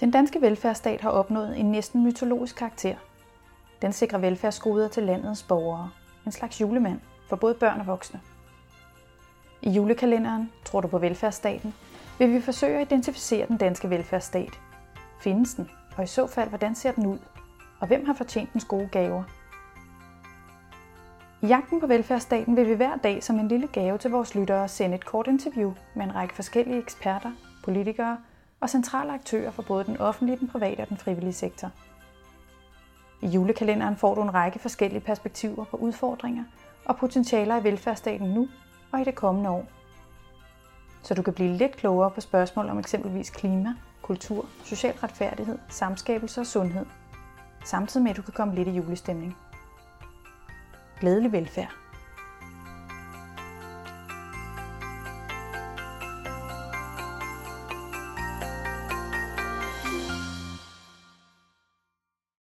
Den danske velfærdsstat har opnået en næsten mytologisk karakter. Den sikrer velfærdsgoder til landets borgere. En slags julemand for både børn og voksne. I julekalenderen Tror du på velfærdsstaten? vil vi forsøge at identificere den danske velfærdsstat. Findes den? Og i så fald, hvordan ser den ud? Og hvem har fortjent dens gode gaver? I jagten på velfærdsstaten vil vi hver dag som en lille gave til vores lyttere sende et kort interview med en række forskellige eksperter, politikere og centrale aktører fra både den offentlige, den private og den frivillige sektor. I julekalenderen får du en række forskellige perspektiver på udfordringer og potentialer i velfærdsstaten nu og i det kommende år. Så du kan blive lidt klogere på spørgsmål om eksempelvis klima, kultur, social retfærdighed, samskabelse og sundhed. Samtidig med at du kan komme lidt i julestemning. Glædelig velfærd.